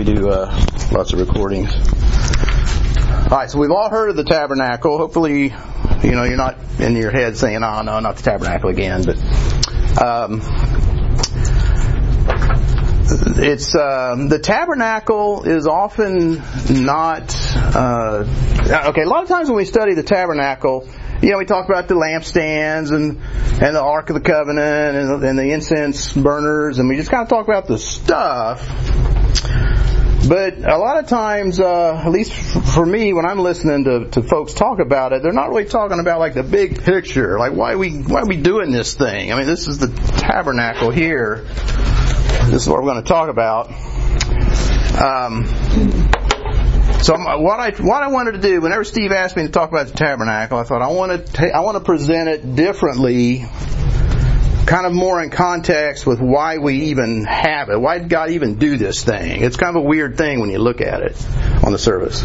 we do uh, lots of recordings. All right, so we've all heard of the tabernacle. Hopefully, you know, you're not in your head saying, "Oh no, not the tabernacle again." But um, it's um, the tabernacle is often not uh, okay. A lot of times when we study the tabernacle, you know, we talk about the lampstands and and the Ark of the Covenant and, and the incense burners, and we just kind of talk about the stuff. But a lot of times, uh, at least for me, when I'm listening to, to folks talk about it, they're not really talking about like the big picture, like why we why are we doing this thing? I mean, this is the tabernacle here. This is what we're going to talk about. Um, so what I what I wanted to do, whenever Steve asked me to talk about the tabernacle, I thought I want to ta- I want to present it differently, kind of more in context with why we even have it. Why did God even do this thing? It's kind of a weird thing when you look at it on the surface.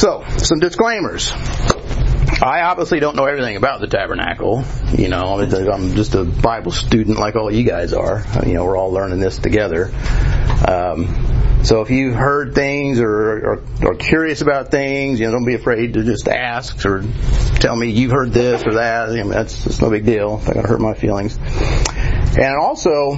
So, some disclaimers. I obviously don't know everything about the tabernacle. You know, I'm just a Bible student like all you guys are. You know, we're all learning this together. Um, so if you've heard things or, or are curious about things, you know, don't be afraid to just ask or tell me you've heard this or that. Mean, that's, that's no big deal. It's not going to hurt my feelings. And also,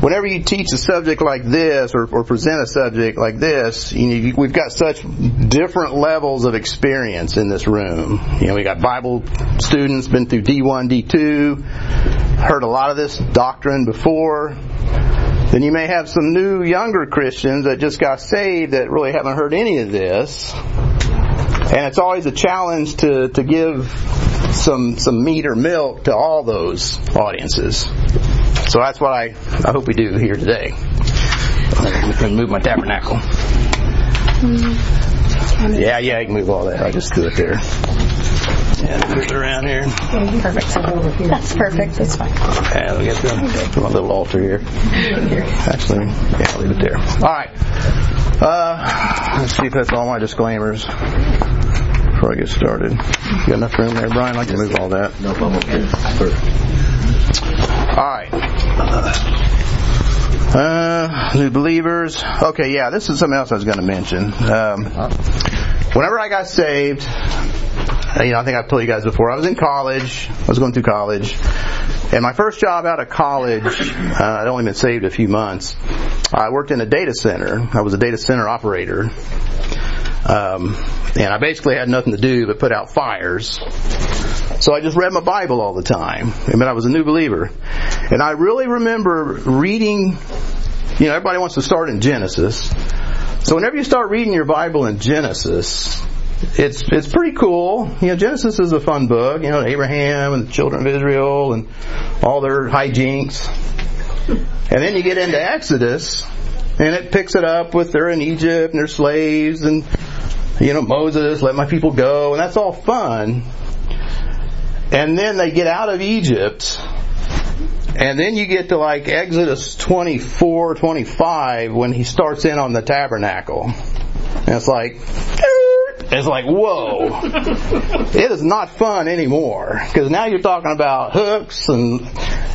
whenever you teach a subject like this or, or present a subject like this, you know, we've got such different levels of experience in this room. You know, we got Bible students, been through D1, D2, heard a lot of this doctrine before. Then you may have some new younger Christians that just got saved that really haven't heard any of this. And it's always a challenge to, to give some some meat or milk to all those audiences. So that's what I, I hope we do here today. I'm going to move my tabernacle. Mm-hmm. Yeah, yeah, I can move all that. I just threw it there. Yeah, move it around here. Perfect. That's perfect. That's fine. Yeah, let me get the, put my little altar here. Actually, yeah, I'll leave it there. All right. Uh, let's see if that's all my disclaimers before I get started. You got enough room there, Brian? I can move all that. No problem. All right. Uh, new believers. Okay, yeah, this is something else I was going to mention. Um, whenever I got saved, you know, I think I've told you guys before, I was in college. I was going through college. And my first job out of college, uh, I'd only been saved a few months. I worked in a data center. I was a data center operator. Um, and I basically had nothing to do but put out fires. So I just read my Bible all the time. I mean, I was a new believer. And I really remember reading, you know, everybody wants to start in Genesis. So whenever you start reading your Bible in Genesis, it's it's pretty cool. You know, Genesis is a fun book. You know, Abraham and the children of Israel and all their hijinks. And then you get into Exodus, and it picks it up with they're in Egypt and they're slaves and you know Moses let my people go and that's all fun. And then they get out of Egypt and then you get to like Exodus 24, 25 when he starts in on the tabernacle. And it's like, it's like, whoa. it is not fun anymore. Because now you're talking about hooks and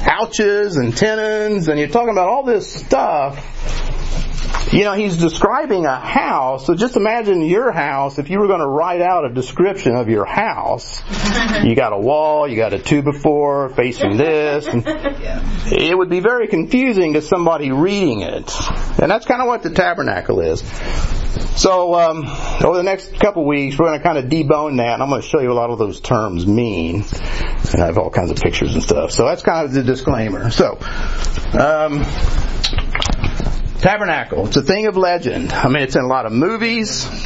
ouches and tenons and you're talking about all this stuff you know, he's describing a house. So just imagine your house. If you were going to write out a description of your house, you got a wall, you got a two before facing this. And it would be very confusing to somebody reading it. And that's kind of what the tabernacle is. So um, over the next couple weeks, we're going to kind of debone that, and I'm going to show you a lot of those terms mean. And I have all kinds of pictures and stuff. So that's kind of the disclaimer. So. Um, Tabernacle. It's a thing of legend. I mean, it's in a lot of movies.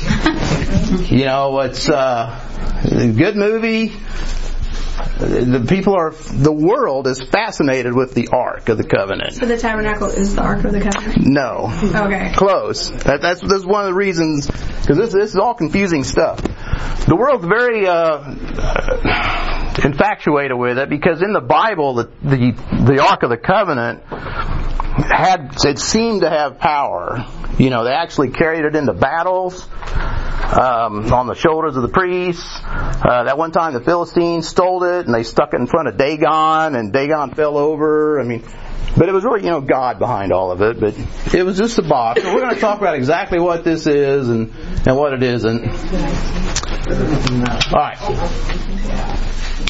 You know, it's uh, a good movie. The people are, the world is fascinated with the Ark of the Covenant. So the tabernacle is the Ark of the Covenant? No. Okay. Close. That, that's, that's one of the reasons, because this, this is all confusing stuff. The world's very uh, infatuated with it because in the Bible, the, the, the Ark of the Covenant had it seemed to have power. You know, they actually carried it into battles um, on the shoulders of the priests. Uh, that one time the Philistines stole it and they stuck it in front of Dagon, and Dagon fell over. I mean, But it was really, you know, God behind all of it. But it was just a box. And we're going to talk about exactly what this is and, and what it isn't. All right.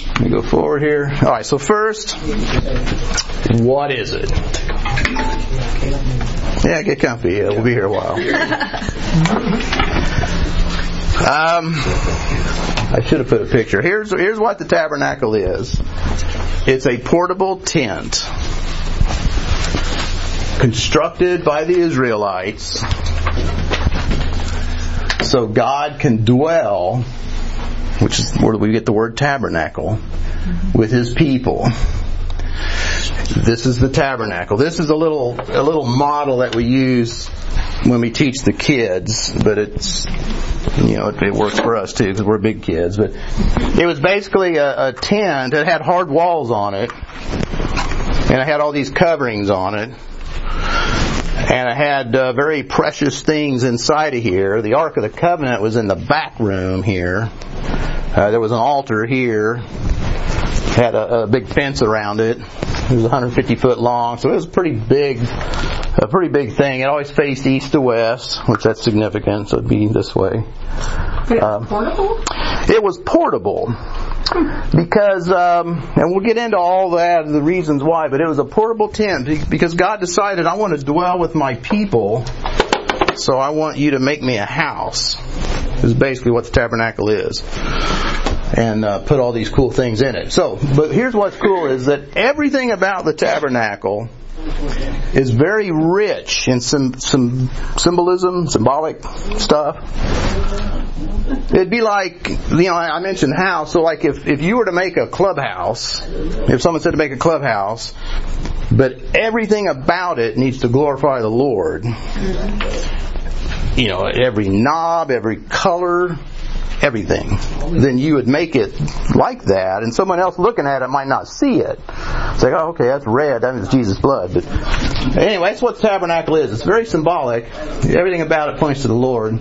Let me go forward here. All right. So first, what is it? Yeah, get comfy. Yeah, we'll be here a while. Um, I should have put a picture. Here's here's what the tabernacle is. It's a portable tent constructed by the Israelites so God can dwell, which is where we get the word tabernacle, with his people. This is the tabernacle. This is a little a little model that we use when we teach the kids, but it's you know it, it works for us too because we're big kids. But it was basically a, a tent. that had hard walls on it, and it had all these coverings on it and it had uh, very precious things inside of here. The Ark of the Covenant was in the back room here. Uh, there was an altar here. Had a, a big fence around it. It was 150 foot long, so it was pretty big, a pretty big thing. It always faced east to west, which that's significant. So it'd be this way. But um, portable? It was portable because, um, and we'll get into all that the reasons why, but it was a portable tent because God decided I want to dwell with my people, so I want you to make me a house. Is basically what the tabernacle is, and uh, put all these cool things in it. So, but here's what's cool is that everything about the tabernacle is very rich in some some symbolism, symbolic stuff. It'd be like, you know, I mentioned house, so like if, if you were to make a clubhouse, if someone said to make a clubhouse, but everything about it needs to glorify the Lord. You know, every knob, every color, everything, then you would make it like that, and someone else looking at it might not see it. It's like, oh, okay, that's red, that means Jesus' blood. But anyway, that's what the tabernacle is. It's very symbolic. Everything about it points to the Lord.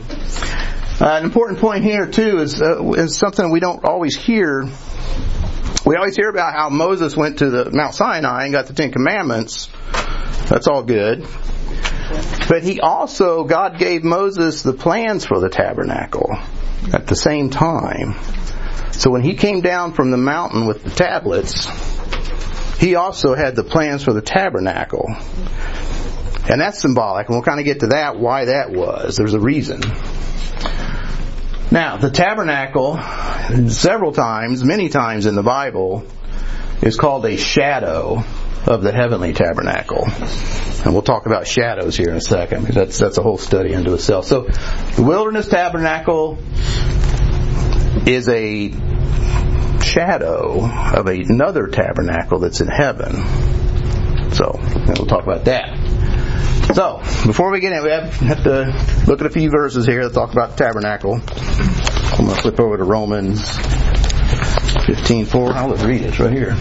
Uh, an important point here too is uh, is something we don't always hear. We always hear about how Moses went to the Mount Sinai and got the Ten Commandments. That's all good. But he also, God gave Moses the plans for the tabernacle at the same time. So when he came down from the mountain with the tablets, he also had the plans for the tabernacle. And that's symbolic, and we'll kind of get to that, why that was. There's a reason. Now, the tabernacle, several times, many times in the Bible, is called a shadow of the heavenly tabernacle. And we'll talk about shadows here in a second because that's, that's a whole study unto itself. So, the wilderness tabernacle is a shadow of another tabernacle that's in heaven. So, we'll talk about that. So, before we get in, we have, have to look at a few verses here that talk about the tabernacle. I'm going to flip over to Romans 15:4. I'll read it. It's right here.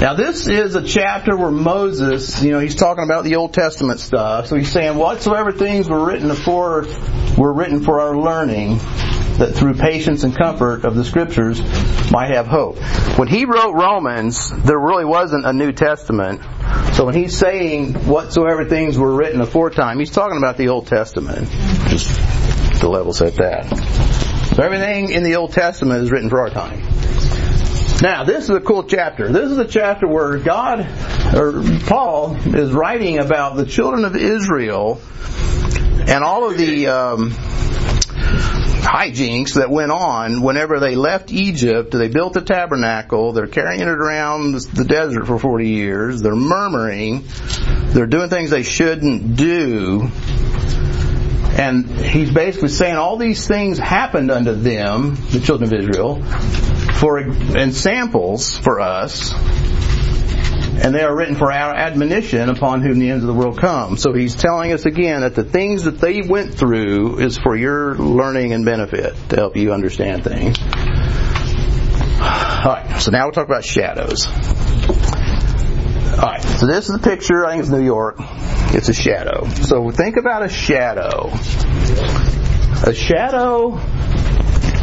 Now this is a chapter where Moses, you know, he's talking about the Old Testament stuff. So he's saying, whatsoever things were written before were written for our learning, that through patience and comfort of the scriptures might have hope. When he wrote Romans, there really wasn't a New Testament. So when he's saying whatsoever things were written aforetime, he's talking about the Old Testament. Just to level set that. So everything in the Old Testament is written for our time. Now, this is a cool chapter. This is a chapter where God, or Paul, is writing about the children of Israel and all of the um, hijinks that went on whenever they left Egypt. They built a tabernacle. They're carrying it around the desert for 40 years. They're murmuring. They're doing things they shouldn't do. And he's basically saying all these things happened unto them, the children of Israel, for ensamples for us, and they are written for our admonition upon whom the ends of the world come. So he's telling us again that the things that they went through is for your learning and benefit to help you understand things. Alright, so now we'll talk about shadows. Alright, so this is the picture, I think it's New York. It's a shadow. So think about a shadow. A shadow,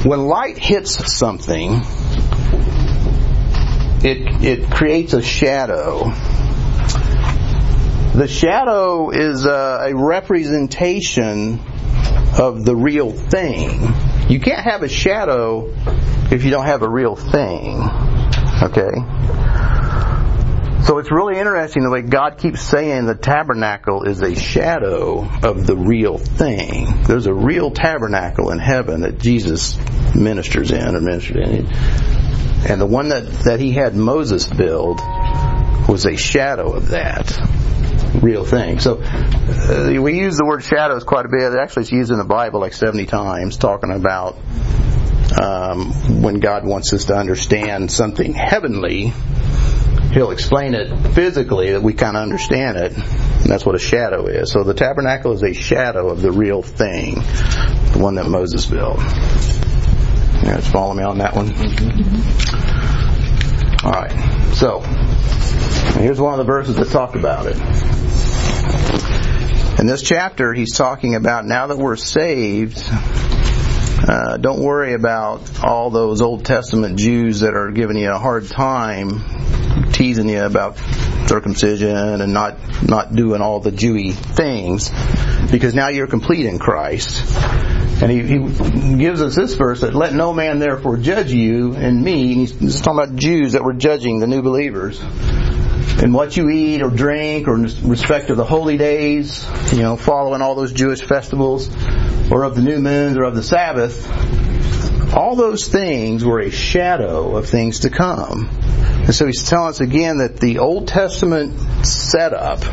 when light hits something, it, it creates a shadow. The shadow is a, a representation of the real thing. You can't have a shadow if you don't have a real thing. Okay? So it's really interesting the way God keeps saying the tabernacle is a shadow of the real thing. There's a real tabernacle in heaven that Jesus ministers in or ministered in. And the one that, that he had Moses build was a shadow of that real thing. So uh, we use the word shadows quite a bit. Actually, it's used in the Bible like 70 times, talking about um, when God wants us to understand something heavenly. He'll explain it physically that we kind of understand it. And that's what a shadow is. So the tabernacle is a shadow of the real thing, the one that Moses built. You guys follow me on that one? All right. So here's one of the verses that talk about it. In this chapter, he's talking about now that we're saved, uh, don't worry about all those Old Testament Jews that are giving you a hard time, teasing you about circumcision and not not doing all the Jewy things, because now you're complete in Christ. And he, he gives us this verse that let no man therefore judge you and me. And he's, talking about Jews that were judging the new believers and what you eat or drink or in respect of the holy days, you know, following all those Jewish festivals or of the new moons or of the Sabbath, all those things were a shadow of things to come. And so he's telling us again that the Old Testament setup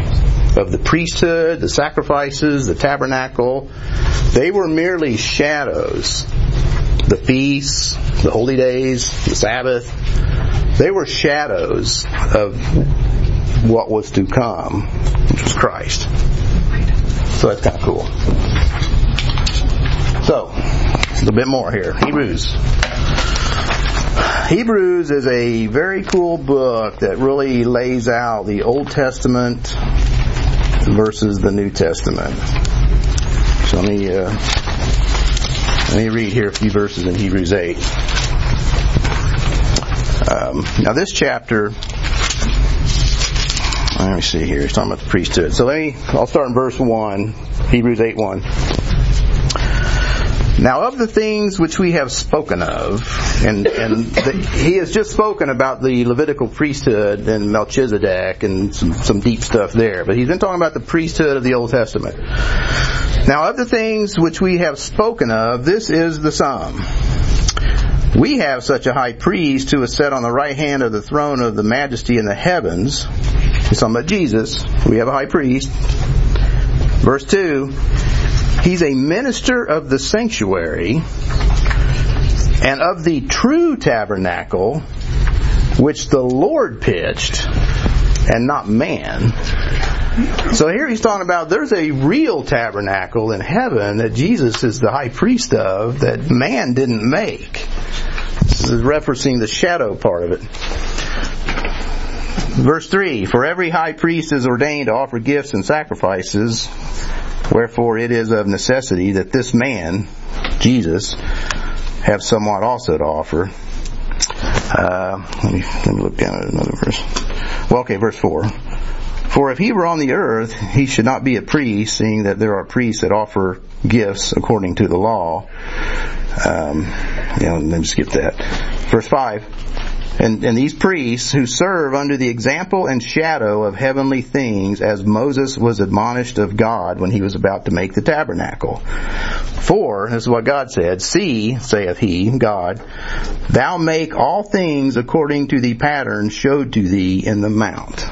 of the priesthood, the sacrifices, the tabernacle, they were merely shadows. The feasts, the holy days, the Sabbath, they were shadows of what was to come, which was Christ. So that's kind of cool. So, a little bit more here. Hebrews. Hebrews is a very cool book that really lays out the Old Testament versus the New Testament. So let me uh, let me read here a few verses in Hebrews eight. Um, now this chapter, let me see here. He's talking about the priesthood. So let me. I'll start in verse one, Hebrews eight one. Now of the things which we have spoken of, and, and the, he has just spoken about the Levitical priesthood and Melchizedek and some, some deep stuff there, but he's been talking about the priesthood of the Old Testament. Now of the things which we have spoken of, this is the sum. We have such a high priest who is set on the right hand of the throne of the majesty in the heavens. He's talking about Jesus. We have a high priest. Verse 2, He's a minister of the sanctuary and of the true tabernacle which the Lord pitched and not man. So here he's talking about there's a real tabernacle in heaven that Jesus is the high priest of that man didn't make. This is referencing the shadow part of it. Verse 3 For every high priest is ordained to offer gifts and sacrifices, wherefore it is of necessity that this man, Jesus, have somewhat also to offer. Uh, let me let me look down at another verse. Well, okay, verse four. For if he were on the earth, he should not be a priest, seeing that there are priests that offer gifts according to the law. Um, let me skip that. Verse five. And, and, these priests who serve under the example and shadow of heavenly things as Moses was admonished of God when he was about to make the tabernacle. For, this is what God said, See, saith he, God, thou make all things according to the pattern showed to thee in the mount.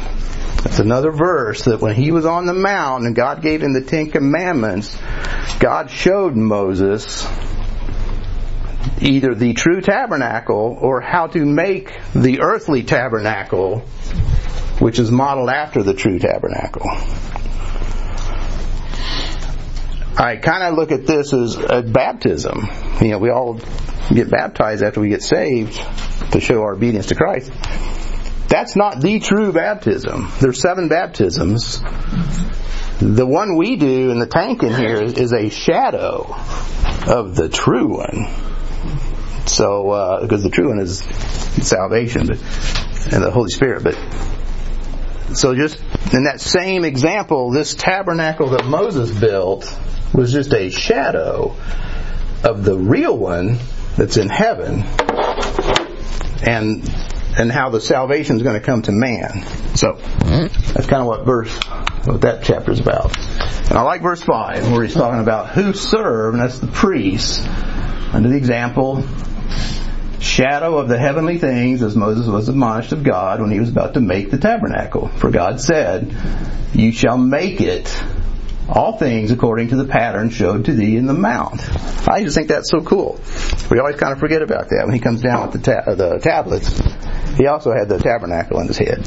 That's another verse that when he was on the mount and God gave him the Ten Commandments, God showed Moses either the true tabernacle or how to make the earthly tabernacle, which is modeled after the true tabernacle. I kind of look at this as a baptism. You know, we all get baptized after we get saved to show our obedience to Christ. That's not the true baptism. There's seven baptisms. The one we do in the tank in here is a shadow of the true one. So, uh, because the true one is salvation but, and the Holy Spirit. But so just in that same example, this tabernacle that Moses built was just a shadow of the real one that's in heaven and and how the salvation is going to come to man. So that's kind of what verse what that chapter is about. And I like verse five where he's talking about who serve, and that's the priests, under the example shadow of the heavenly things as Moses was admonished of God when he was about to make the tabernacle. For God said, You shall make it all things according to the pattern showed to thee in the mount. I just think that's so cool. We always kind of forget about that when he comes down with the, ta- the tablets. He also had the tabernacle in his head.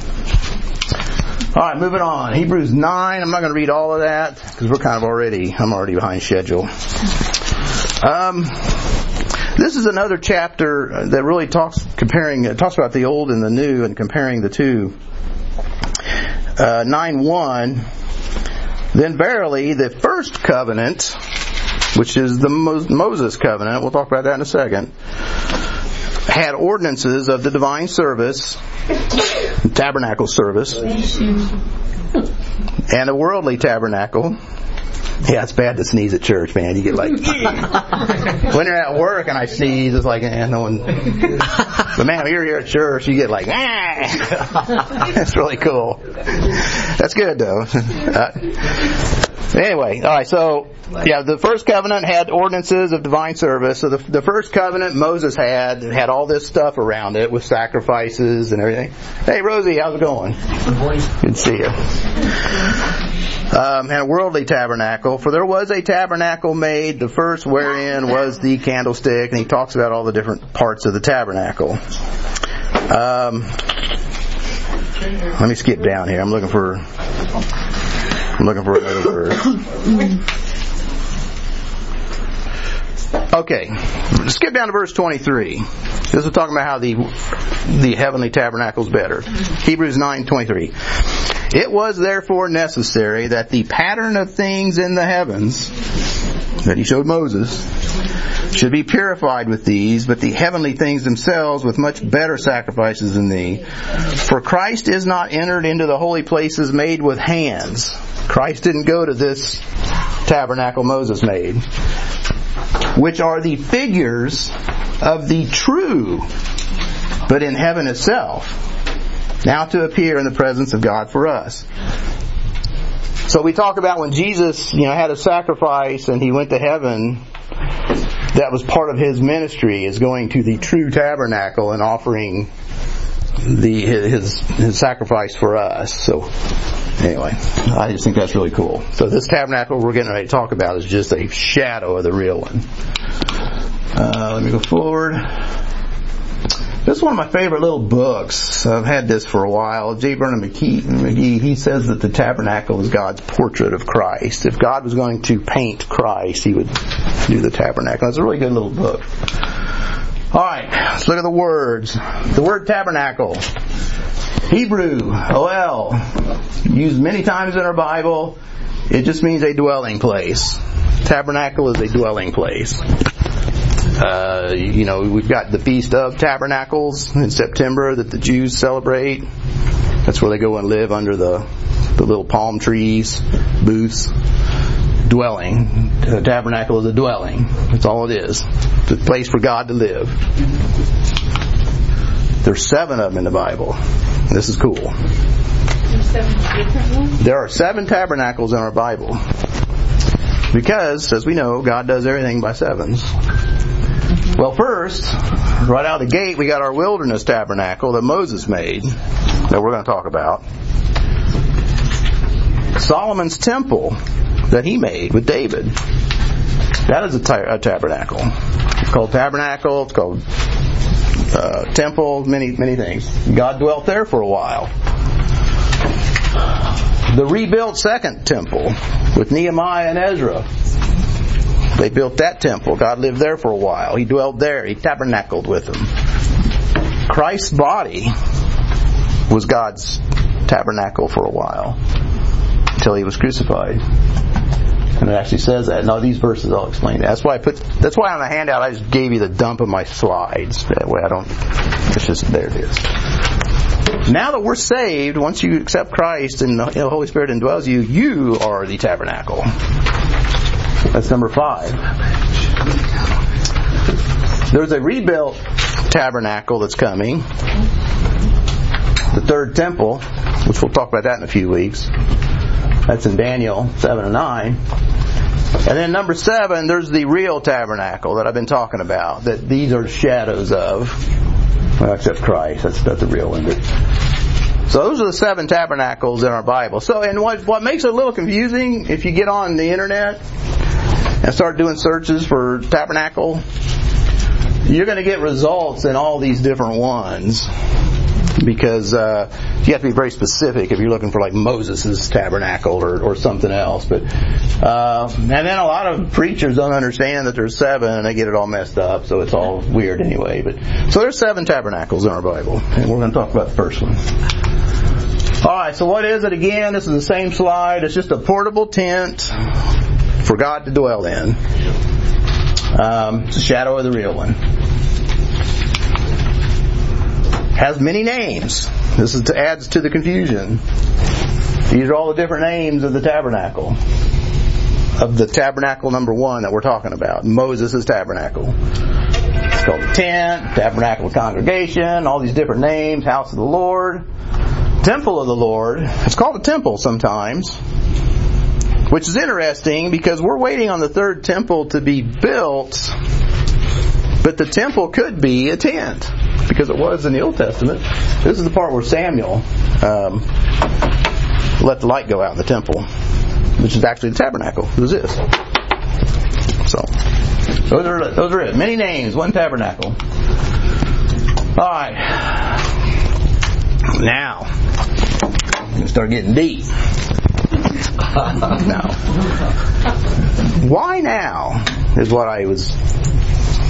All right, moving on. Hebrews 9. I'm not going to read all of that because we're kind of already, I'm already behind schedule. Um, this is another chapter that really talks comparing uh, talks about the old and the new and comparing the two. Uh, nine one. Then verily the first covenant, which is the Moses covenant, we'll talk about that in a second, had ordinances of the divine service, tabernacle service, and a worldly tabernacle yeah, it's bad to sneeze at church, man. You get like, when you're at work and I sneeze, it's like, eh, no one. But man, when you're here at church, you get like, ah. That's really cool. That's good though. Uh, anyway, all right. So yeah, the first covenant had ordinances of divine service. So the, the first covenant Moses had had all this stuff around it with sacrifices and everything. Hey, Rosie, how's it going? Good to see you um, and a worldly tabernacle. For there was a tabernacle made, the first wherein was the candlestick, and he talks about all the different parts of the tabernacle. Um, let me skip down here. I'm looking for. I'm looking for another verse. Okay, skip down to verse 23. This is talking about how the the heavenly tabernacle is better. Hebrews 9:23. It was therefore necessary that the pattern of things in the heavens that he showed Moses should be purified with these, but the heavenly things themselves with much better sacrifices than thee. For Christ is not entered into the holy places made with hands. Christ didn't go to this tabernacle Moses made which are the figures of the true, but in heaven itself, now to appear in the presence of God for us. So we talk about when Jesus, you know, had a sacrifice and he went to heaven, that was part of his ministry, is going to the true tabernacle and offering the his his sacrifice for us. So anyway, I just think that's really cool. So this tabernacle we're getting ready to talk about is just a shadow of the real one. Uh, let me go forward. This is one of my favorite little books. I've had this for a while. J. Vernon McGee, he says that the tabernacle is God's portrait of Christ. If God was going to paint Christ, he would do the tabernacle. It's a really good little book. Alright, let's look at the words. The word tabernacle. Hebrew, ohel, used many times in our Bible. It just means a dwelling place. Tabernacle is a dwelling place. Uh, you know, we've got the Feast of Tabernacles in September that the Jews celebrate. That's where they go and live under the, the little palm trees, booths dwelling. The tabernacle is a dwelling. That's all it is. It's a place for God to live. There's seven of them in the Bible. This is cool. There are seven tabernacles in our Bible. Because, as we know, God does everything by sevens. Well, first, right out of the gate, we got our wilderness tabernacle that Moses made, that we're going to talk about. Solomon's temple that he made with David. That is a, tabernacle. It's called tabernacle. It's called uh, temple. Many many things. God dwelt there for a while. The rebuilt second temple with Nehemiah and Ezra. They built that temple. God lived there for a while. He dwelled there. He tabernacled with them. Christ's body was God's tabernacle for a while until he was crucified. And it actually says that. Now these verses I'll explain. That's why I put. That's why on the handout I just gave you the dump of my slides. That way I don't. It's just there it is. Now that we're saved, once you accept Christ and the Holy Spirit indwells you, you are the tabernacle. That's number five. There's a rebuilt tabernacle that's coming. The third temple, which we'll talk about that in a few weeks. That's in Daniel 7 and 9. And then number seven, there's the real tabernacle that I've been talking about. That these are shadows of. Well, except Christ. That's that's the real one. So those are the seven tabernacles in our Bible. So, and what what makes it a little confusing if you get on the internet and start doing searches for tabernacle, you're going to get results in all these different ones because uh, you have to be very specific if you're looking for like Moses' tabernacle or, or something else. But uh, and then a lot of preachers don't understand that there's seven and they get it all messed up, so it's all weird anyway. But so there's seven tabernacles in our Bible, and we're going to talk about the first one. All right, so what is it again? This is the same slide. It's just a portable tent for God to dwell in. Um, it's a shadow of the real one has many names. This is adds to the confusion. These are all the different names of the tabernacle. Of the tabernacle number one that we're talking about. Moses' tabernacle. It's called the tent, tabernacle of congregation, all these different names, house of the Lord, temple of the Lord. It's called a temple sometimes. Which is interesting because we're waiting on the third temple to be built, but the temple could be a tent because it was in the Old Testament. This is the part where Samuel um, let the light go out in the temple, which is actually the tabernacle. It was this. So those are those are it. Many names, one tabernacle. All right. Now, start getting deep. Now, why now is what I was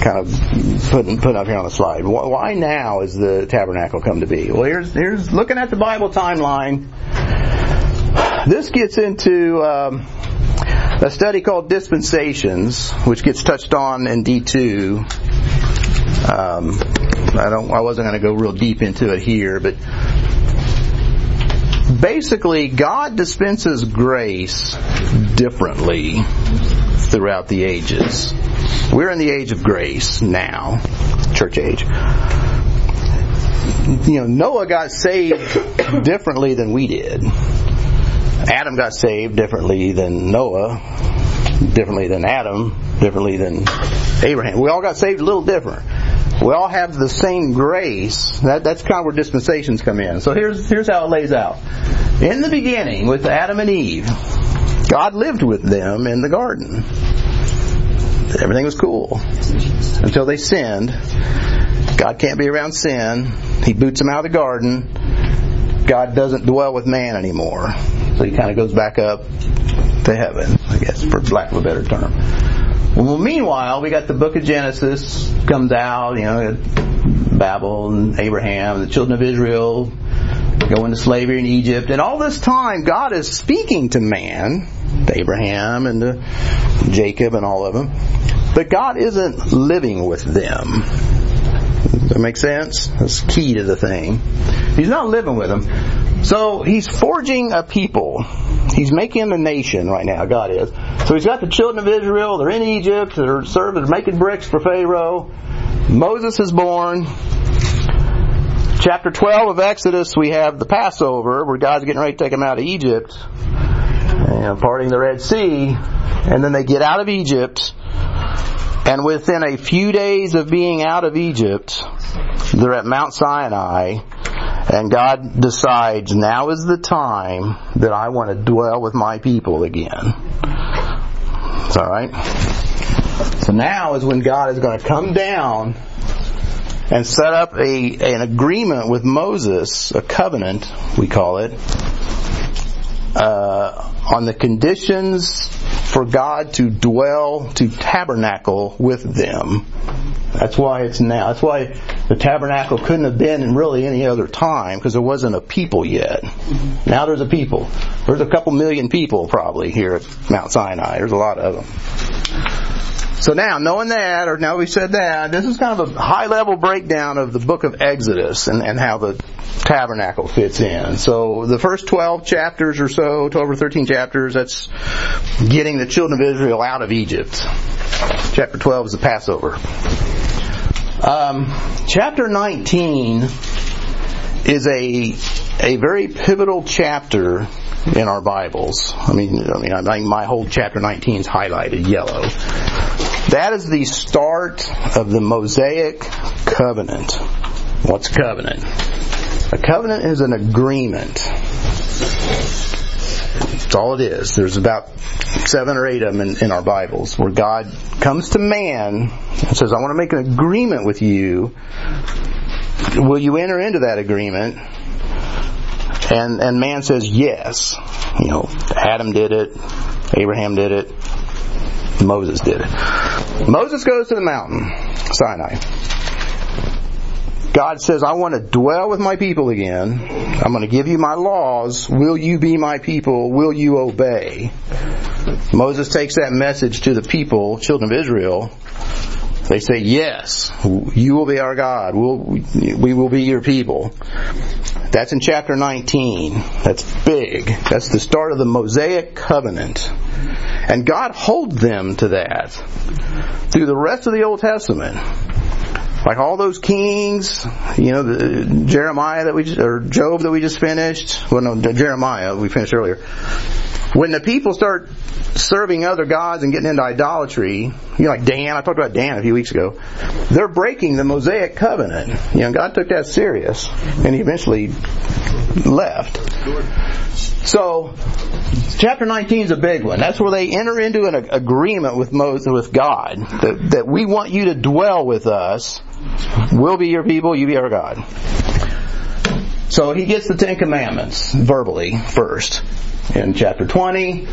kind of putting putting up here on the slide. Why now is the tabernacle come to be? Well, here's here's looking at the Bible timeline. This gets into um, a study called dispensations, which gets touched on in D two. Um, I don't. I wasn't going to go real deep into it here, but basically, God dispenses grace differently throughout the ages. We're in the age of grace now, church age. You know, Noah got saved differently than we did. Adam got saved differently than Noah, differently than Adam, differently than Abraham. We all got saved a little different. We all have the same grace. That, that's kind of where dispensations come in. So here's, here's how it lays out. In the beginning, with Adam and Eve, God lived with them in the garden everything was cool until they sinned. God can't be around sin. He boots them out of the garden. God doesn't dwell with man anymore. So he kind of goes back up to heaven, I guess, for lack of a better term. Well, meanwhile, we got the book of Genesis comes out, you know, Babel and Abraham, and the children of Israel go into slavery in Egypt, and all this time God is speaking to man, to Abraham and to Jacob and all of them, but God isn't living with them. Does that make sense? That's key to the thing. He's not living with them. So he's forging a people. He's making a nation right now, God is. So he's got the children of Israel, they're in Egypt, they're serving, they're making bricks for Pharaoh. Moses is born. Chapter 12 of Exodus, we have the Passover, where God's getting ready to take them out of Egypt, and parting the Red Sea, and then they get out of Egypt, and within a few days of being out of Egypt, they're at Mount Sinai, and God decides now is the time that I want to dwell with my people again. It's alright? So now is when God is going to come down and set up a, an agreement with Moses, a covenant, we call it, uh, on the conditions for God to dwell, to tabernacle with them. That's why it's now. That's why the tabernacle couldn't have been in really any other time because there wasn't a people yet. Now there's a people. There's a couple million people probably here at Mount Sinai. There's a lot of them. So now, knowing that, or now we said that, this is kind of a high level breakdown of the book of Exodus and, and how the tabernacle fits in. So the first 12 chapters or so, 12 or 13 chapters, that's getting the children of Israel out of Egypt. Chapter 12 is the Passover. Um, chapter 19 is a a very pivotal chapter in our Bibles. I mean, I mean, I think my whole chapter 19 is highlighted yellow. That is the start of the Mosaic covenant. What's covenant? A covenant is an agreement. That's all it is. There's about seven or eight of them in, in our Bibles where God comes to man and says, I want to make an agreement with you. Will you enter into that agreement? And, and man says yes. You know, Adam did it, Abraham did it, Moses did. Moses goes to the mountain, Sinai. God says, I want to dwell with my people again. I'm going to give you my laws. Will you be my people? Will you obey? Moses takes that message to the people, children of Israel. They say, yes, you will be our God. We'll, we will be your people. That's in chapter 19. That's big. That's the start of the Mosaic covenant. And God holds them to that through the rest of the Old Testament. Like all those kings, you know, the, Jeremiah that we just, or Job that we just finished. Well, no, Jeremiah we finished earlier. When the people start serving other gods and getting into idolatry, you know, like Dan, I talked about Dan a few weeks ago, they're breaking the Mosaic covenant. You know, God took that serious, and he eventually left. So, chapter 19 is a big one. That's where they enter into an agreement with Moses, with God, that, that we want you to dwell with us. We'll be your people, you be our God. So he gets the Ten Commandments verbally first in chapter 20.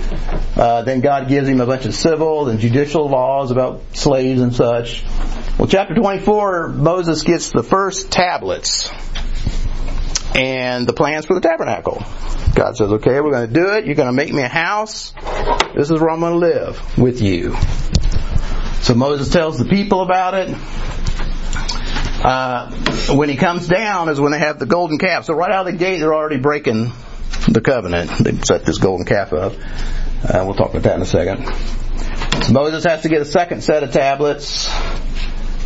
Uh, then God gives him a bunch of civil and judicial laws about slaves and such. Well, chapter 24, Moses gets the first tablets and the plans for the tabernacle. God says, okay, we're going to do it. You're going to make me a house. This is where I'm going to live with you. So Moses tells the people about it. Uh, when he comes down is when they have the golden calf. So right out of the gate, they're already breaking the covenant. They set this golden calf up. Uh, we'll talk about that in a second. So Moses has to get a second set of tablets.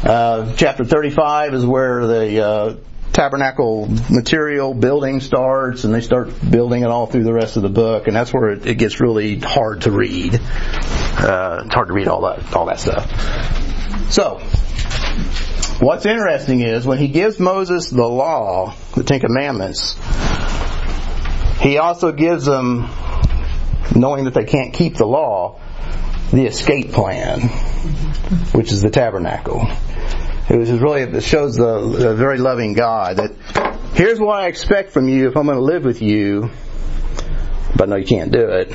Uh, chapter 35 is where the uh, tabernacle material building starts, and they start building it all through the rest of the book, and that's where it, it gets really hard to read. Uh, it's hard to read all that all that stuff. So, what's interesting is when he gives Moses the law, the Ten Commandments, he also gives them, knowing that they can't keep the law, the escape plan, which is the tabernacle. It was really it shows the, the very loving God that here's what I expect from you if I'm going to live with you, but no, you can't do it.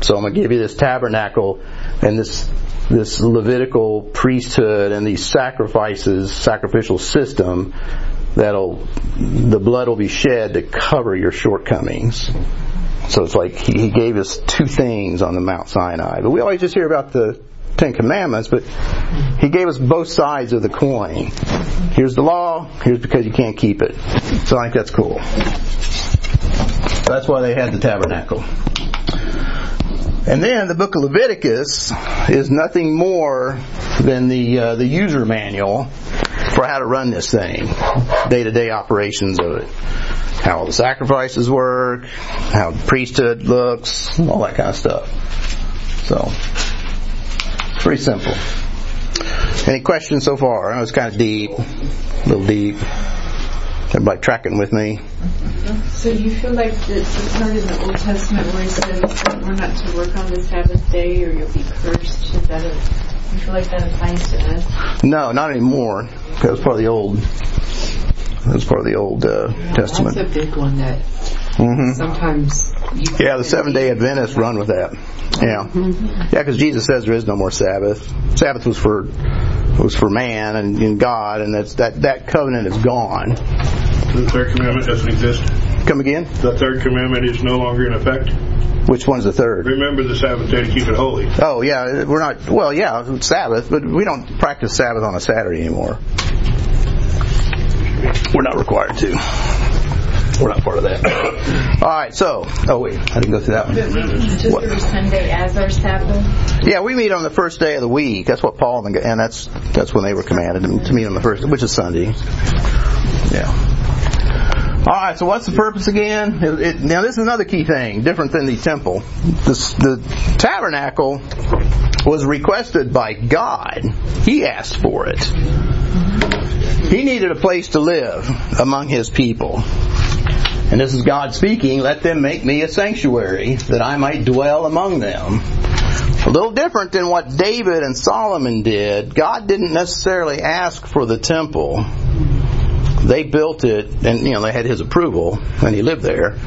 So I'm going to give you this tabernacle and this this Levitical priesthood and these sacrifices, sacrificial system that'll the blood will be shed to cover your shortcomings. So it's like he, gave us two things on the Mount Sinai. But we always just hear about the Ten Commandments, but he gave us both sides of the coin. Here's the law, here's because you can't keep it. So I think that's cool. That's why they had the tabernacle. And then the book of Leviticus is nothing more than the uh, the user manual for how to run this thing, day to day operations of it, how all the sacrifices work, how the priesthood looks, all that kind of stuff. So, it's pretty simple. Any questions so far? I know it's kind of deep, a little deep. Everybody tracking with me? So you feel like the, part in the Old Testament where he says we're not to work on the Sabbath day or you'll be cursed, is that a, you feel like that applies to us? No, not anymore. That was part of the old. That was part of the Old uh, Testament. That's a big one that hmm sometimes. You Yeah, the Seventh-day Adventists run with that. Yeah, yeah, because Jesus says there is no more Sabbath. Sabbath was for was for man and, and God, and that's that that covenant is gone. The third commandment doesn't exist. Come again? The third commandment is no longer in effect. Which one's the third? Remember the Sabbath day to keep it holy. Oh yeah, we're not. Well, yeah, it's Sabbath, but we don't practice Sabbath on a Saturday anymore. We're not required to. We're not part of that. All right, so oh wait, I didn't go through that one. Just What? Sunday as our Sabbath. Yeah, we meet on the first day of the week. That's what Paul and, the, and that's that's when they were commanded to meet on the first, which is Sunday. Yeah. All right. So what's the purpose again? It, it, now this is another key thing, different than the temple. The tabernacle was requested by God. He asked for it. He needed a place to live among His people. And this is God speaking, let them make me a sanctuary that I might dwell among them. A little different than what David and Solomon did. God didn't necessarily ask for the temple. They built it, and you know they had his approval, and he lived there.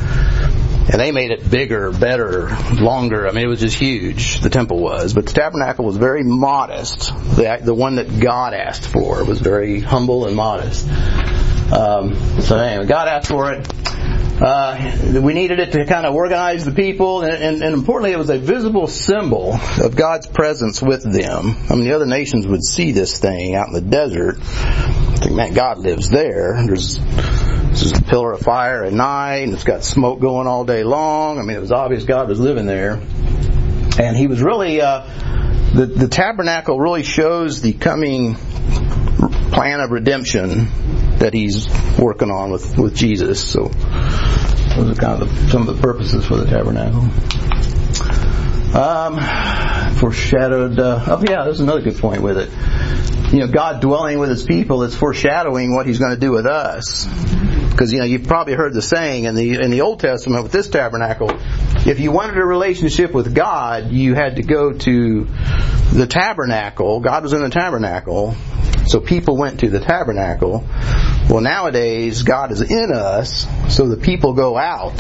And they made it bigger, better, longer. I mean, it was just huge. The temple was, but the tabernacle was very modest. The the one that God asked for was very humble and modest. Um, so anyway, God asked for it. Uh, we needed it to kind of organize the people, and, and, and importantly, it was a visible symbol of God's presence with them. I mean, the other nations would see this thing out in the desert. Think, man, God lives there. There's this is a pillar of fire at night, and it's got smoke going all day long. I mean, it was obvious God was living there, and He was really uh, the the tabernacle really shows the coming plan of redemption that he's working on with, with Jesus. So those are kind of the, some of the purposes for the tabernacle. Um, foreshadowed. Uh, oh yeah, there's another good point with it. You know, God dwelling with His people is foreshadowing what He's going to do with us. Because you know you've probably heard the saying in the in the Old Testament with this tabernacle, if you wanted a relationship with God, you had to go to the tabernacle. God was in the tabernacle, so people went to the tabernacle. Well, nowadays God is in us, so the people go out.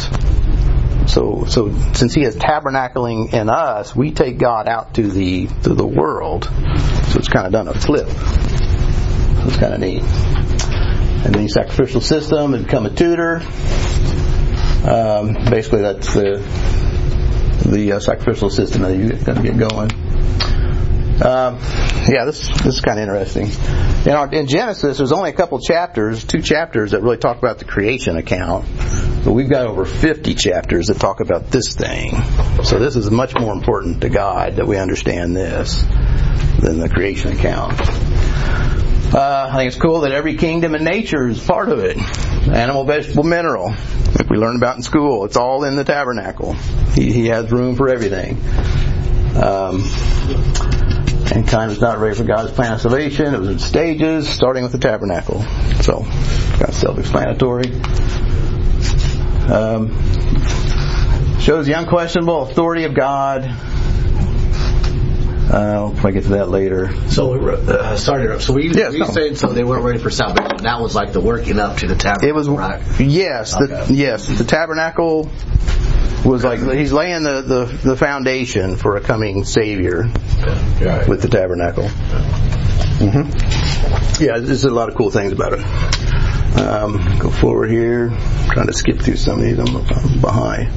So, so since He is tabernacling in us, we take God out to the to the world. So it's kind of done a flip. So it's kind of neat. And then sacrificial system and become a tutor. Um, basically, that's the the uh, sacrificial system that you're going to get going. Um, yeah, this this is kind of interesting. You know, in Genesis, there's only a couple chapters, two chapters that really talk about the creation account, but we've got over 50 chapters that talk about this thing. So this is much more important to God that we understand this than the creation account. Uh, I think it's cool that every kingdom in nature is part of it. Animal, vegetable, mineral. Like we learned about in school, it's all in the tabernacle. He, he has room for everything. Um, and time is not ready for God's plan of salvation. It was in stages, starting with the tabernacle. So, kind of self-explanatory. Um, shows the unquestionable authority of God. Uh, I'll probably get to that later. So, uh, sorry to. So, we, Yeah, we no. saying so they weren't ready for salvation. That was like the working up to the tabernacle. It was right. yes, the, yes. The tabernacle was like he's laying the, the, the foundation for a coming savior with the tabernacle. hmm Yeah, there's a lot of cool things about it. Um, go forward here. I'm trying to skip through some of these. I'm I'm behind.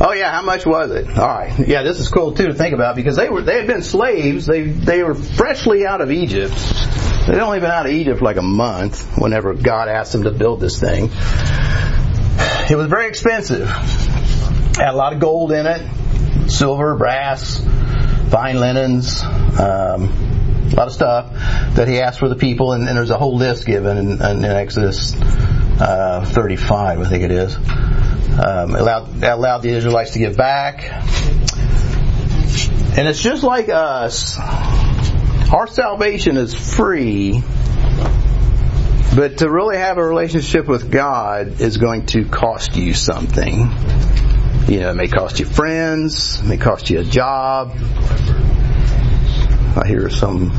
Oh yeah, how much was it? All right. Yeah, this is cool too to think about because they were they had been slaves. They they were freshly out of Egypt. They'd only been out of Egypt for like a month whenever God asked them to build this thing. It was very expensive. Had a lot of gold in it, silver, brass, fine linens, um, a lot of stuff that he asked for the people, and, and there's a whole list given in, in, Exodus uh, 35, I think it is. Um, allowed allowed the Israelites to give back, and it's just like us. Our salvation is free, but to really have a relationship with God is going to cost you something. You know, it may cost you friends, it may cost you a job. I hear some.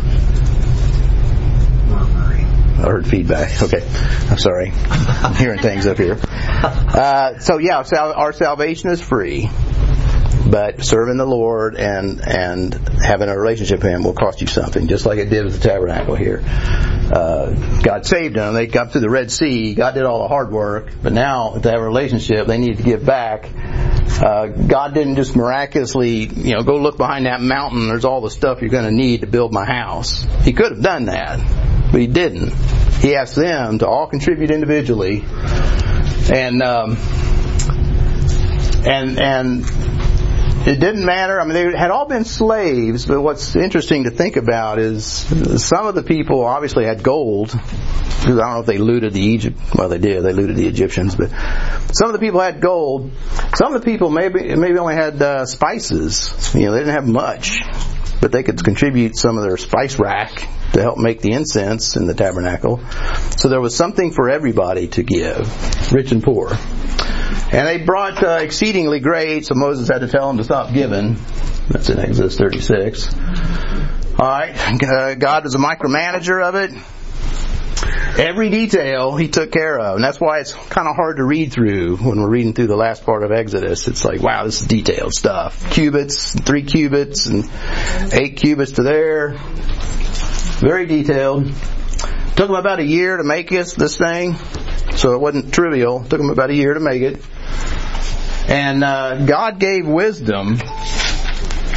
I heard feedback. Okay, I'm sorry. I'm hearing things up here. Uh, so yeah, our salvation is free, but serving the Lord and and having a relationship with Him will cost you something, just like it did with the tabernacle here. Uh, God saved them; they got through the Red Sea. God did all the hard work, but now to have a relationship, they need to give back. Uh, God didn't just miraculously, you know, go look behind that mountain. There's all the stuff you're going to need to build my house. He could have done that, but He didn't. He asked them to all contribute individually, and um, and and it didn't matter. I mean, they had all been slaves, but what's interesting to think about is some of the people obviously had gold. Because I don't know if they looted the Egypt. Well, they did. They looted the Egyptians, but some of the people had gold. Some of the people maybe maybe only had uh, spices. You know, they didn't have much, but they could contribute some of their spice rack to help make the incense in the tabernacle. So there was something for everybody to give, rich and poor. And they brought uh, exceedingly great, so Moses had to tell them to stop giving. That's in Exodus 36. Alright, uh, God was a micromanager of it. Every detail he took care of, and that's why it's kind of hard to read through when we're reading through the last part of Exodus. It's like, wow, this is detailed stuff. Cubits, three cubits, and eight cubits to there. Very detailed. Took them about a year to make this, this thing, so it wasn't trivial. Took them about a year to make it. And uh, God gave wisdom,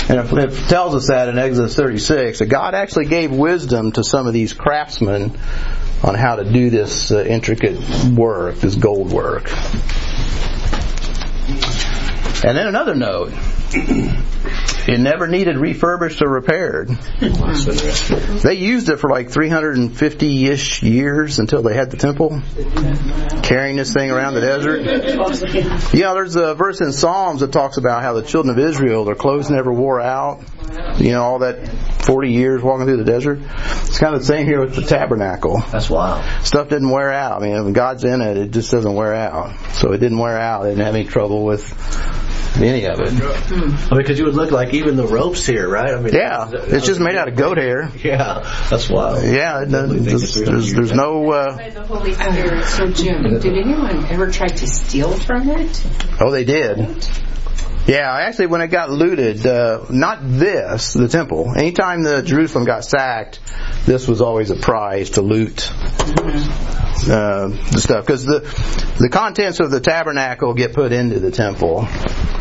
and it, tells us that in Exodus 36, that God actually gave wisdom to some of these craftsmen on how to do this uh, intricate work, this gold work. And then another note. It never needed refurbished or repaired. They used it for like 350-ish years until they had the temple, carrying this thing around the desert. Yeah, there's a verse in Psalms that talks about how the children of Israel, their clothes never wore out. You know, all that 40 years walking through the desert. It's kind of the same here with the tabernacle. That's wild. Stuff didn't wear out. I mean, when God's in it, it just doesn't wear out. So it didn't wear out. They didn't have any trouble with any of it. I mean, because you would look like even the ropes here, right? I mean, Yeah, it's just made out of goat hair. Yeah, that's wild. Yeah, it there's, there's, there's no. Uh, the Holy Spirit. So Jim, did anyone ever try to steal from it? oh, they did. Yeah, actually, when it got looted, uh, not this, the temple. Anytime the Jerusalem got sacked, this was always a prize to loot uh, the stuff because the the contents of the tabernacle get put into the temple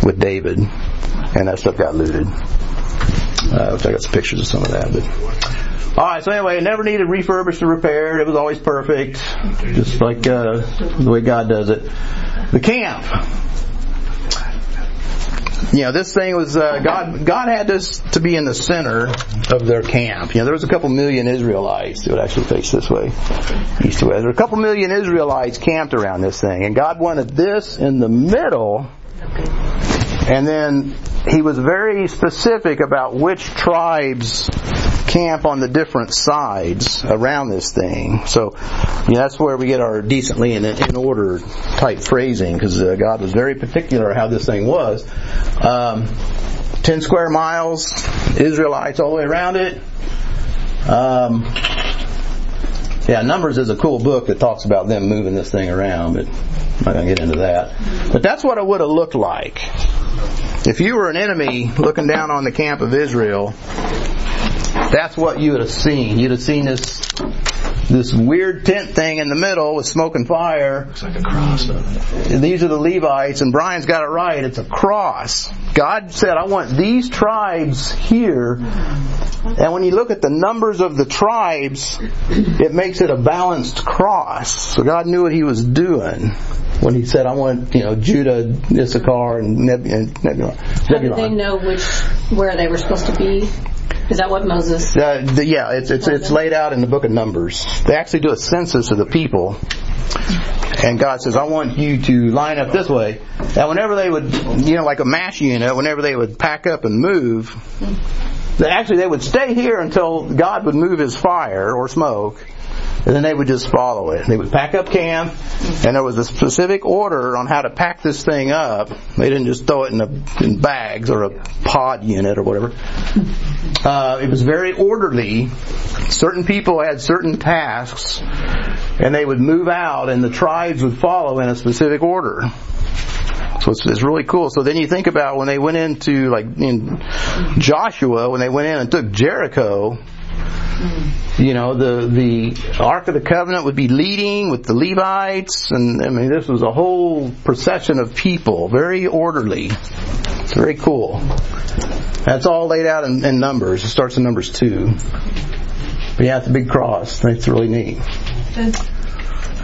with David, and that stuff got looted. Uh, I got some pictures of some of that. But all right, so anyway, it never needed refurbished or repaired. It was always perfect, just like uh, the way God does it. The camp you know, this thing was uh, God. God had this to be in the center of their camp. You know, there was a couple million Israelites. It would actually face this way, east to west. There were a couple million Israelites camped around this thing, and God wanted this in the middle. And then He was very specific about which tribes camp on the different sides around this thing. So, that's where we get our decently in, in order type phrasing because uh, God was very particular how this thing was. Um, 10 square miles, Israelites all the way around it. Um, yeah, Numbers is a cool book that talks about them moving this thing around, but I'm not going to get into that. But that's what it would have looked like. If you were an enemy looking down on the camp of Israel, that's what you would have seen. You'd have seen this this weird tent thing in the middle with smoke and fire. Looks like a cross. These are the Levites, and Brian's got it right. It's a cross. God said, I want these tribes here. And when you look at the numbers of the tribes, it makes it a balanced cross. So God knew what He was doing when He said, I want, you know, Judah, Issachar, and Neb- and Nebulon. How did they know which where they were supposed to be? Is that what Moses? Uh, the, yeah, it's, it's it's laid out in the book of Numbers. They actually do a census of the people, and God says, "I want you to line up this way." Now, whenever they would, you know, like a mass unit, whenever they would pack up and move, they actually they would stay here until God would move His fire or smoke, and then they would just follow it. They would pack up camp, and there was a specific order on how to pack this thing up. They didn't just throw it in, a, in bags or a pod unit or whatever. Uh, it was very orderly. Certain people had certain tasks, and they would move out, and the tribes would follow in a specific order. So it's, it's really cool. So then you think about when they went into like in Joshua, when they went in and took Jericho, Mm-hmm. you know, the the Ark of the Covenant would be leading with the Levites, and I mean, this was a whole procession of people, very orderly. It's very cool. That's all laid out in, in Numbers. It starts in Numbers two. But yeah, it's a big cross. That's really neat.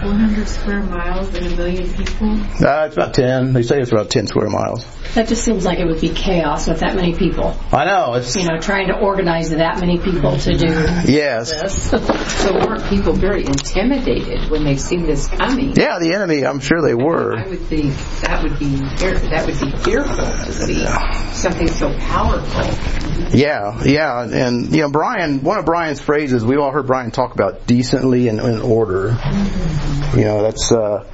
400 square miles and a million people. Uh, it's about ten. They say it's about ten square miles. That just seems like it would be chaos with that many people. I know. It's You know, trying to organize that many people to do yes. this. So weren't people very intimidated when they see this coming? Yeah, the enemy. I'm sure they were. I would think that would be fear- that would be fearful to see something so powerful. Yeah, yeah, and you know, Brian. One of Brian's phrases we all heard Brian talk about decently and in order. You know, that's uh,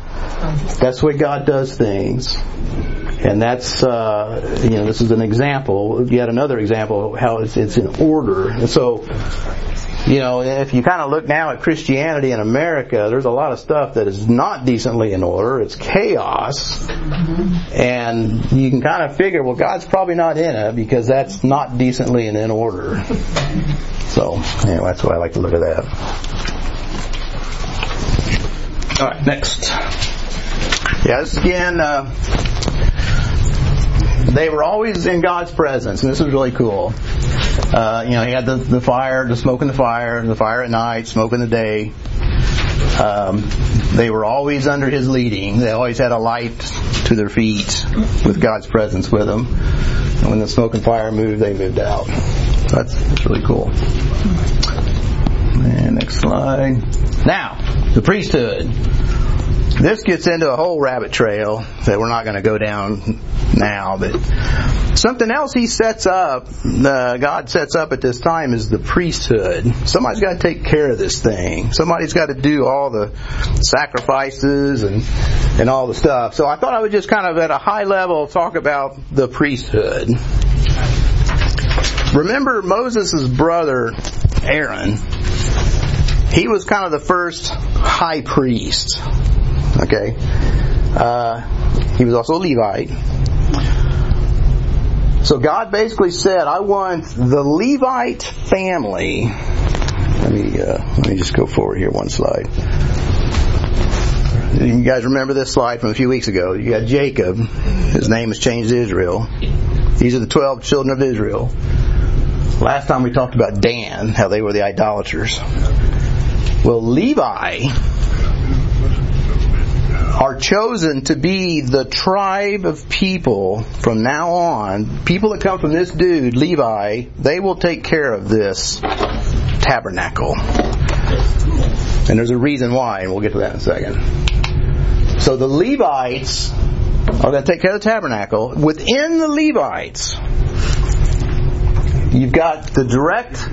that's the way God does things, and that's uh, you know, this is an example, yet another example of how it's, it's in order. And so, you know, if you kind of look now at Christianity in America, there's a lot of stuff that is not decently in order. It's chaos, and you can kind of figure, well, God's probably not in it because that's not decently and in order. So, anyway, that's why I like to look at that. All right, next. This again. Uh, they were always in God's presence, and this was really cool. Uh, you know, he had the, the fire, the smoke in the fire, the fire at night, smoke in the day. Um, they were always under His leading. They always had a light to their feet with God's presence with them. And when the smoke and fire moved, they moved out. So that's, that's really cool. And next slide. Now, the priesthood. This gets into a whole rabbit trail that we're not going to go down now, but something else he sets up, uh, God sets up at this time is the priesthood. Somebody's got to take care of this thing. Somebody's got to do all the sacrifices and, and all the stuff. So I thought I would just kind of at a high level talk about the priesthood. Remember Moses' brother Aaron, he was kind of the first high priest. Okay. Uh, he was also a Levite. So God basically said, I want the Levite family. Let me, uh, let me just go forward here one slide. You guys remember this slide from a few weeks ago. You got Jacob. His name was changed to Israel. These are the 12 children of Israel. Last time we talked about Dan, how they were the idolaters. Well, Levi are chosen to be the tribe of people from now on. People that come from this dude, Levi, they will take care of this tabernacle. And there's a reason why, and we'll get to that in a second. So the Levites are going to take care of the tabernacle. Within the Levites, you've got the direct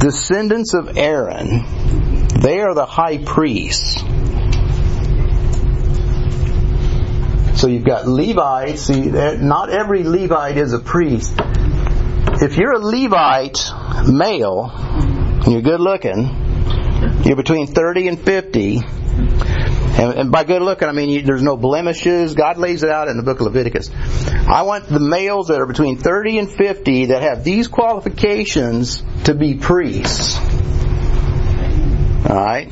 descendants of Aaron. They are the high priests. So you've got Levites. See, not every Levite is a priest. If you're a Levite male and you're good looking, you're between 30 and 50. And, and by good looking, I mean you, there's no blemishes. God lays it out in the book of Leviticus. I want the males that are between 30 and 50 that have these qualifications to be priests. Alright?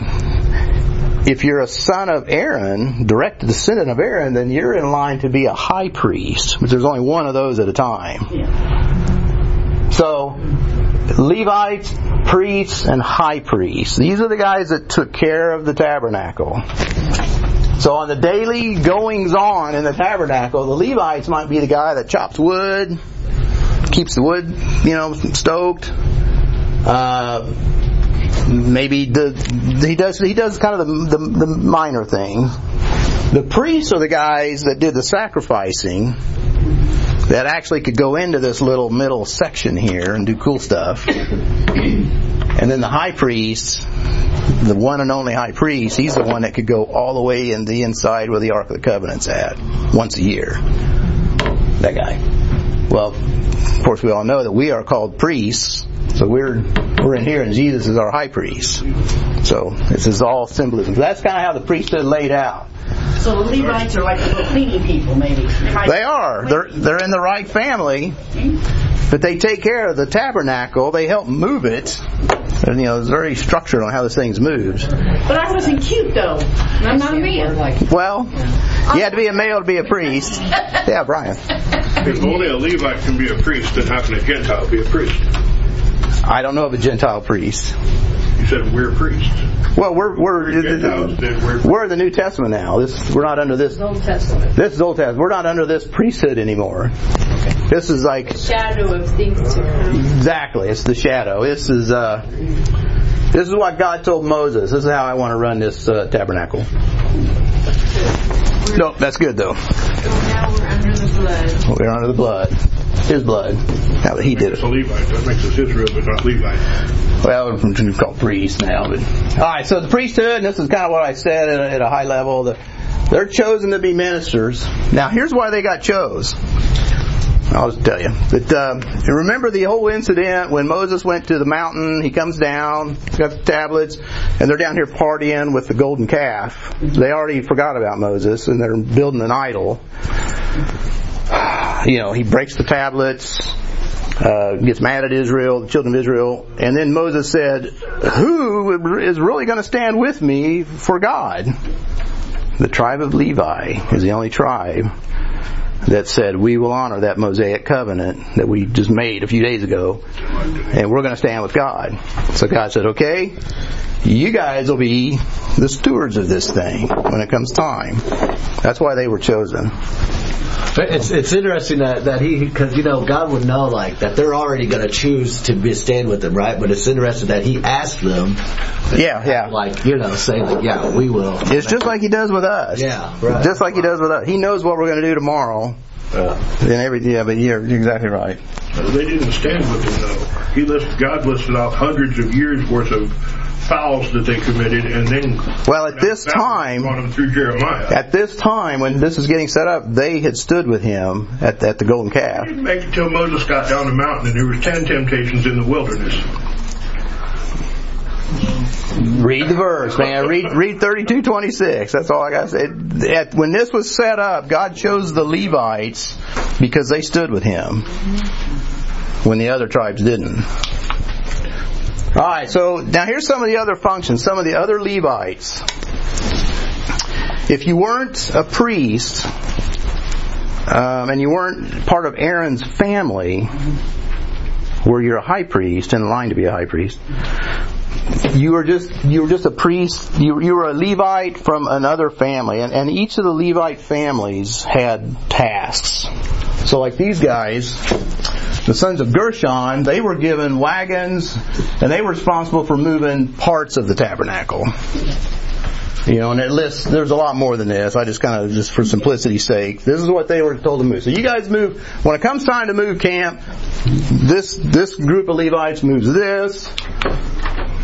If you're a son of Aaron, direct descendant of Aaron, then you're in line to be a high priest. But there's only one of those at a time. So, Levites, priests, and high priests. These are the guys that took care of the tabernacle. So on the daily goings on in the tabernacle, the Levites might be the guy that chops wood, keeps the wood, you know, stoked. Uh, maybe the, he does he does kind of the, the, the minor things. The priests are the guys that did the sacrificing that actually could go into this little middle section here and do cool stuff. And then the high priest, the one and only high priest, he's the one that could go all the way in the inside where the Ark of the Covenant's at once a year. That guy. Well, of course we all know that we are called priests, so we're we're in here and Jesus is our high priest. So this is all symbolism. That's kind of how the priesthood laid out. So the Levites are like the little cleaning people, maybe. might- They are. They're they're in the right family, but they take care of the tabernacle. They help move it. And, you know, it's very structured on how this thing's moved. But I wasn't cute though. I'm not a man. Well, you had to be a male to be a priest. Yeah, Brian. If only a Levite can be a priest, then how can a Gentile be a priest? I don't know of a Gentile priest. You said we're priests. Well, we're we're Gentiles, then we're we're in the New Testament now. This we're not under this. Old Testament. This is Old Testament. We're not under this priesthood anymore. This is like Shadow of things to come. exactly. It's the shadow. This is uh, this is what God told Moses. This is how I want to run this uh, tabernacle. No, that's good though. So now we're under the blood. We're under the blood. His blood. Now that he did it's it. a Levite. That makes us Israel, but not Levite. Well, we're called priests now. But all right. So the priesthood. And this is kind of what I said at a, at a high level. The, they're chosen to be ministers. Now, here's why they got chose. I'll just tell you. But uh, remember the whole incident when Moses went to the mountain. He comes down, got the tablets, and they're down here partying with the golden calf. They already forgot about Moses, and they're building an idol. You know, he breaks the tablets, uh, gets mad at Israel, the children of Israel, and then Moses said, "Who is really going to stand with me for God?" The tribe of Levi is the only tribe that said, we will honor that Mosaic covenant that we just made a few days ago, and we're going to stand with God. So God said, okay, you guys will be the stewards of this thing when it comes time. That's why they were chosen. It's it's interesting that that he because you know God would know like that they're already going to choose to be stand with him, right? But it's interesting that he asked them, Yeah, yeah. like you know, saying like, yeah, we will. It's just like he does with us. Yeah, right. Just like he does with us. He knows what we're going to do tomorrow. Uh, And every, yeah, but you're you're exactly right. They didn't stand with him though. He list, God listed out hundreds of years worth of fouls that they committed, and then Well, at this time, through Jeremiah. at this time when this is getting set up, they had stood with him at, at the golden calf. He didn't make it till Moses got down the mountain, and there was ten temptations in the wilderness. Read the verse, man. Read read thirty two twenty six. That's all I got to say. At, when this was set up, God chose the Levites because they stood with Him when the other tribes didn't. All right. So now here's some of the other functions. Some of the other Levites. If you weren't a priest um, and you weren't part of Aaron's family, where you're a high priest in line to be a high priest, you were just you were just a priest. You you were a Levite from another family, and, and each of the Levite families had tasks. So like these guys, the sons of Gershon, they were given wagons, and they were responsible for moving parts of the tabernacle. You know, and it lists, there's a lot more than this. I just kind of, just for simplicity's sake, this is what they were told to move. So you guys move, when it comes time to move camp, this, this group of Levites moves this,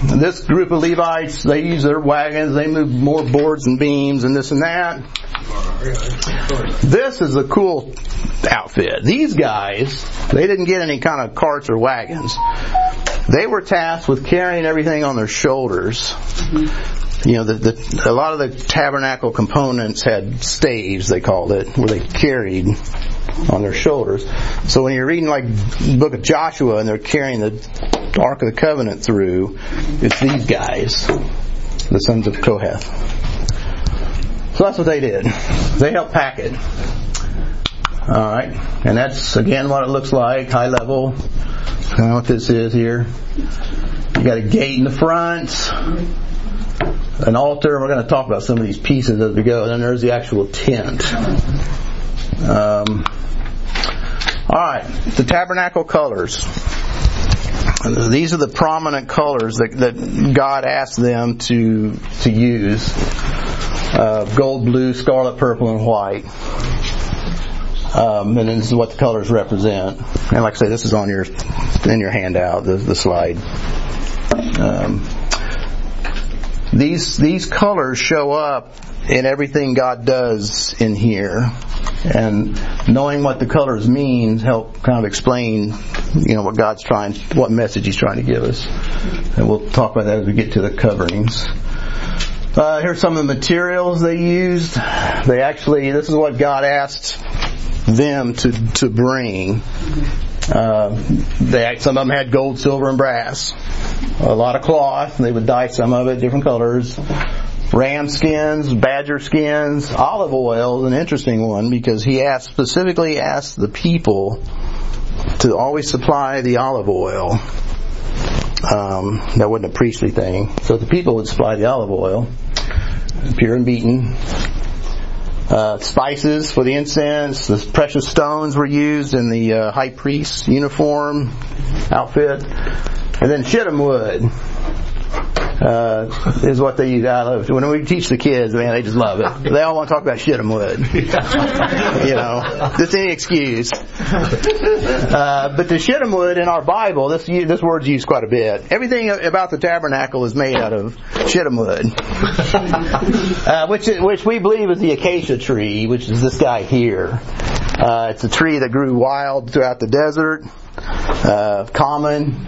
this group of Levites, they use their wagons, they move more boards and beams and this and that. This is a cool outfit. These guys, they didn't get any kind of carts or wagons. They were tasked with carrying everything on their shoulders. You know, the, the, a lot of the tabernacle components had staves, they called it, where they carried on their shoulders. So when you're reading like the book of Joshua and they're carrying the Ark of the Covenant through, it's these guys, the sons of Kohath. So that's what they did. They helped pack it. Alright. And that's again what it looks like, high level. Kind of what this is here. You got a gate in the front, an altar, and we're going to talk about some of these pieces as we go. And then there's the actual tent. Um, alright, the tabernacle colors. These are the prominent colors that, that God asked them to to use: uh, gold, blue, scarlet, purple, and white. Um, and this is what the colors represent. And like I say, this is on your in your handout, the, the slide. Um, these these colors show up in everything God does in here, and knowing what the colors mean help kind of explain, you know, what God's trying, what message He's trying to give us. And we'll talk about that as we get to the coverings. Uh, here's some of the materials they used. They actually, this is what God asked them to to bring. Uh, they some of them had gold, silver, and brass. A lot of cloth. They would dye some of it different colors. Ram skins, badger skins, olive oil is an interesting one because he asked specifically asked the people to always supply the olive oil. Um, that wasn't a priestly thing. So the people would supply the olive oil, pure and beaten. Uh, spices for the incense, the precious stones were used in the uh, high priest's uniform outfit, and then shittim wood uh, is what they use. I love when we teach the kids, man, they just love it. They all want to talk about shittim wood. you know, just any excuse. Uh, but the shittim wood in our Bible, this this word's used quite a bit. Everything about the tabernacle is made out of shittim wood, uh, which which we believe is the acacia tree, which is this guy here. Uh, it's a tree that grew wild throughout the desert, uh, common,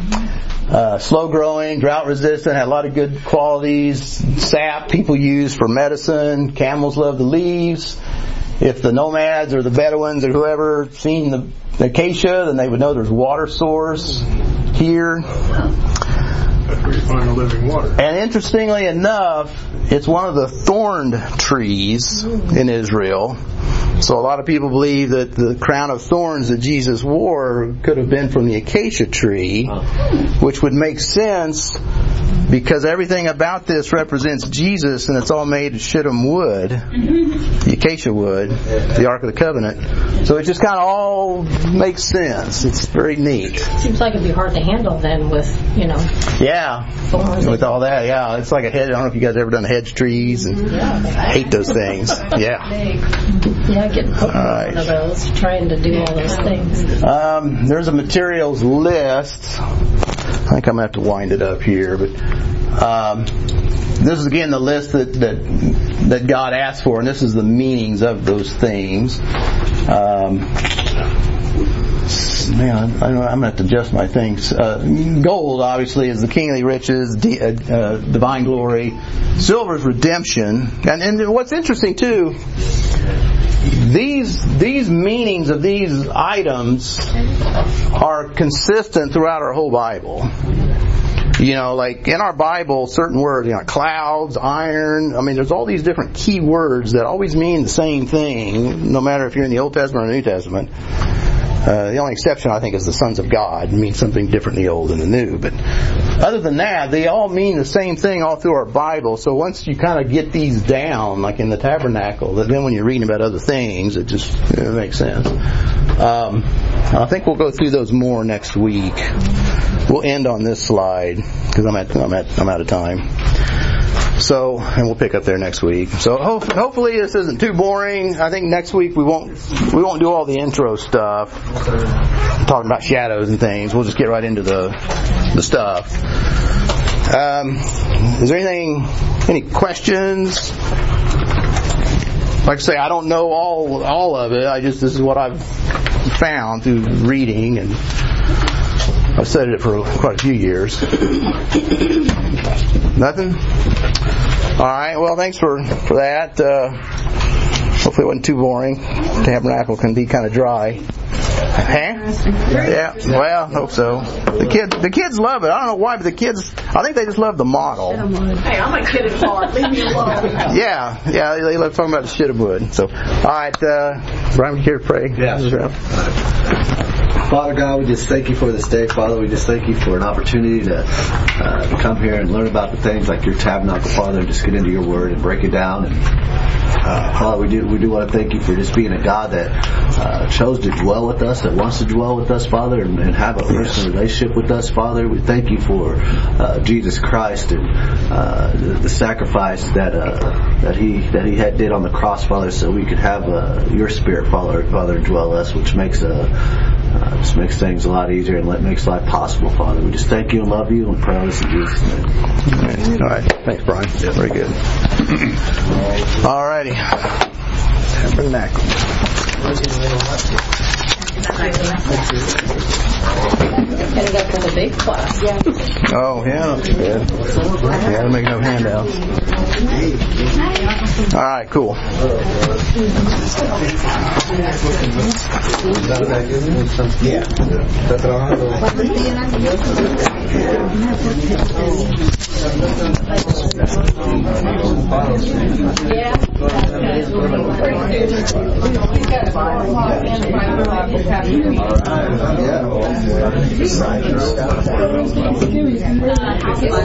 uh, slow growing, drought resistant, had a lot of good qualities. Sap people use for medicine. Camels love the leaves. If the nomads or the Bedouins or whoever seen the acacia, then they would know there's water source here. That's where you find the living water. And interestingly enough, it's one of the thorned trees in Israel. So a lot of people believe that the crown of thorns that Jesus wore could have been from the acacia tree, hmm. which would make sense because everything about this represents Jesus and it's all made of shittim wood, mm-hmm. the acacia wood, the Ark of the Covenant. So it just kind of all makes sense. It's very neat. Seems like it'd be hard to handle then with, you know, Yeah, thorns. with all that, yeah, it's like a hedge. I don't know if you guys ever done hedge trees and I hate those things. Yeah. Yeah, getting put on Alright. one of those, trying to do all those things. Um, there's a materials list. I think I'm gonna have to wind it up here, but um, this is again the list that that that God asked for, and this is the meanings of those things. Um, man, I know, I'm gonna have to adjust my things. Uh, gold, obviously, is the kingly riches, di- uh, uh, divine glory. Silver is redemption, and and what's interesting too these these meanings of these items are consistent throughout our whole Bible. You know, like in our Bible, certain words, you know, clouds, iron. I mean, there's all these different key words that always mean the same thing, no matter if you're in the Old Testament or New Testament. Uh, the only exception, I think, is the sons of God. It means something different in the Old and the New. But other than that, they all mean the same thing all through our Bible. So once you kind of get these down, like in the tabernacle, then when you're reading about other things, it just it makes sense. Um, I think we'll go through those more next week. We'll end on this slide because I'm at I'm at I'm out of time. So, and we'll pick up there next week. So ho- hopefully this isn't too boring. I think next week we won't we won't do all the intro stuff, talking about shadows and things. We'll just get right into the the stuff. Um, is there anything, any questions? Like I say, I don't know all all of it. I just this is what I've found through reading, and I've studied it for quite a few years. Nothing. All right. Well, thanks for for that. Uh, hopefully, it wasn't too boring. Tabernacle can be kind of dry. Huh? Yeah. Well, hope so. The kids, the kids love it. I don't know why, but the kids, I think they just love the model. Hey, I'm a kid at heart. Leave me alone. Yeah, yeah, they they love talking about the shittim wood. So, all right, uh, Brian, would you care to pray? Yeah. Father God, we just thank you for this day, Father. We just thank you for an opportunity to, uh, to come here and learn about the things like your tabernacle, Father, and just get into your word and break it down. And uh, Father, we do we do want to thank you for just being a God that uh, chose to dwell with us, that wants to dwell with us, Father, and, and have a personal relationship with us, Father. We thank you for uh, Jesus Christ and uh, the, the sacrifice that uh, that he that he had did on the cross, Father, so we could have uh, your Spirit, Father, Father, dwell us, which makes a uh, just makes things a lot easier and let, makes life possible, Father. We just thank you and love you and pray all this in Jesus' name. All right, thanks, Brian. Very good. All righty. Tabernacle. Ended up with a big class. Yeah. Oh yeah, that's good. Yeah, to make enough handouts. All right, cool. Yeah.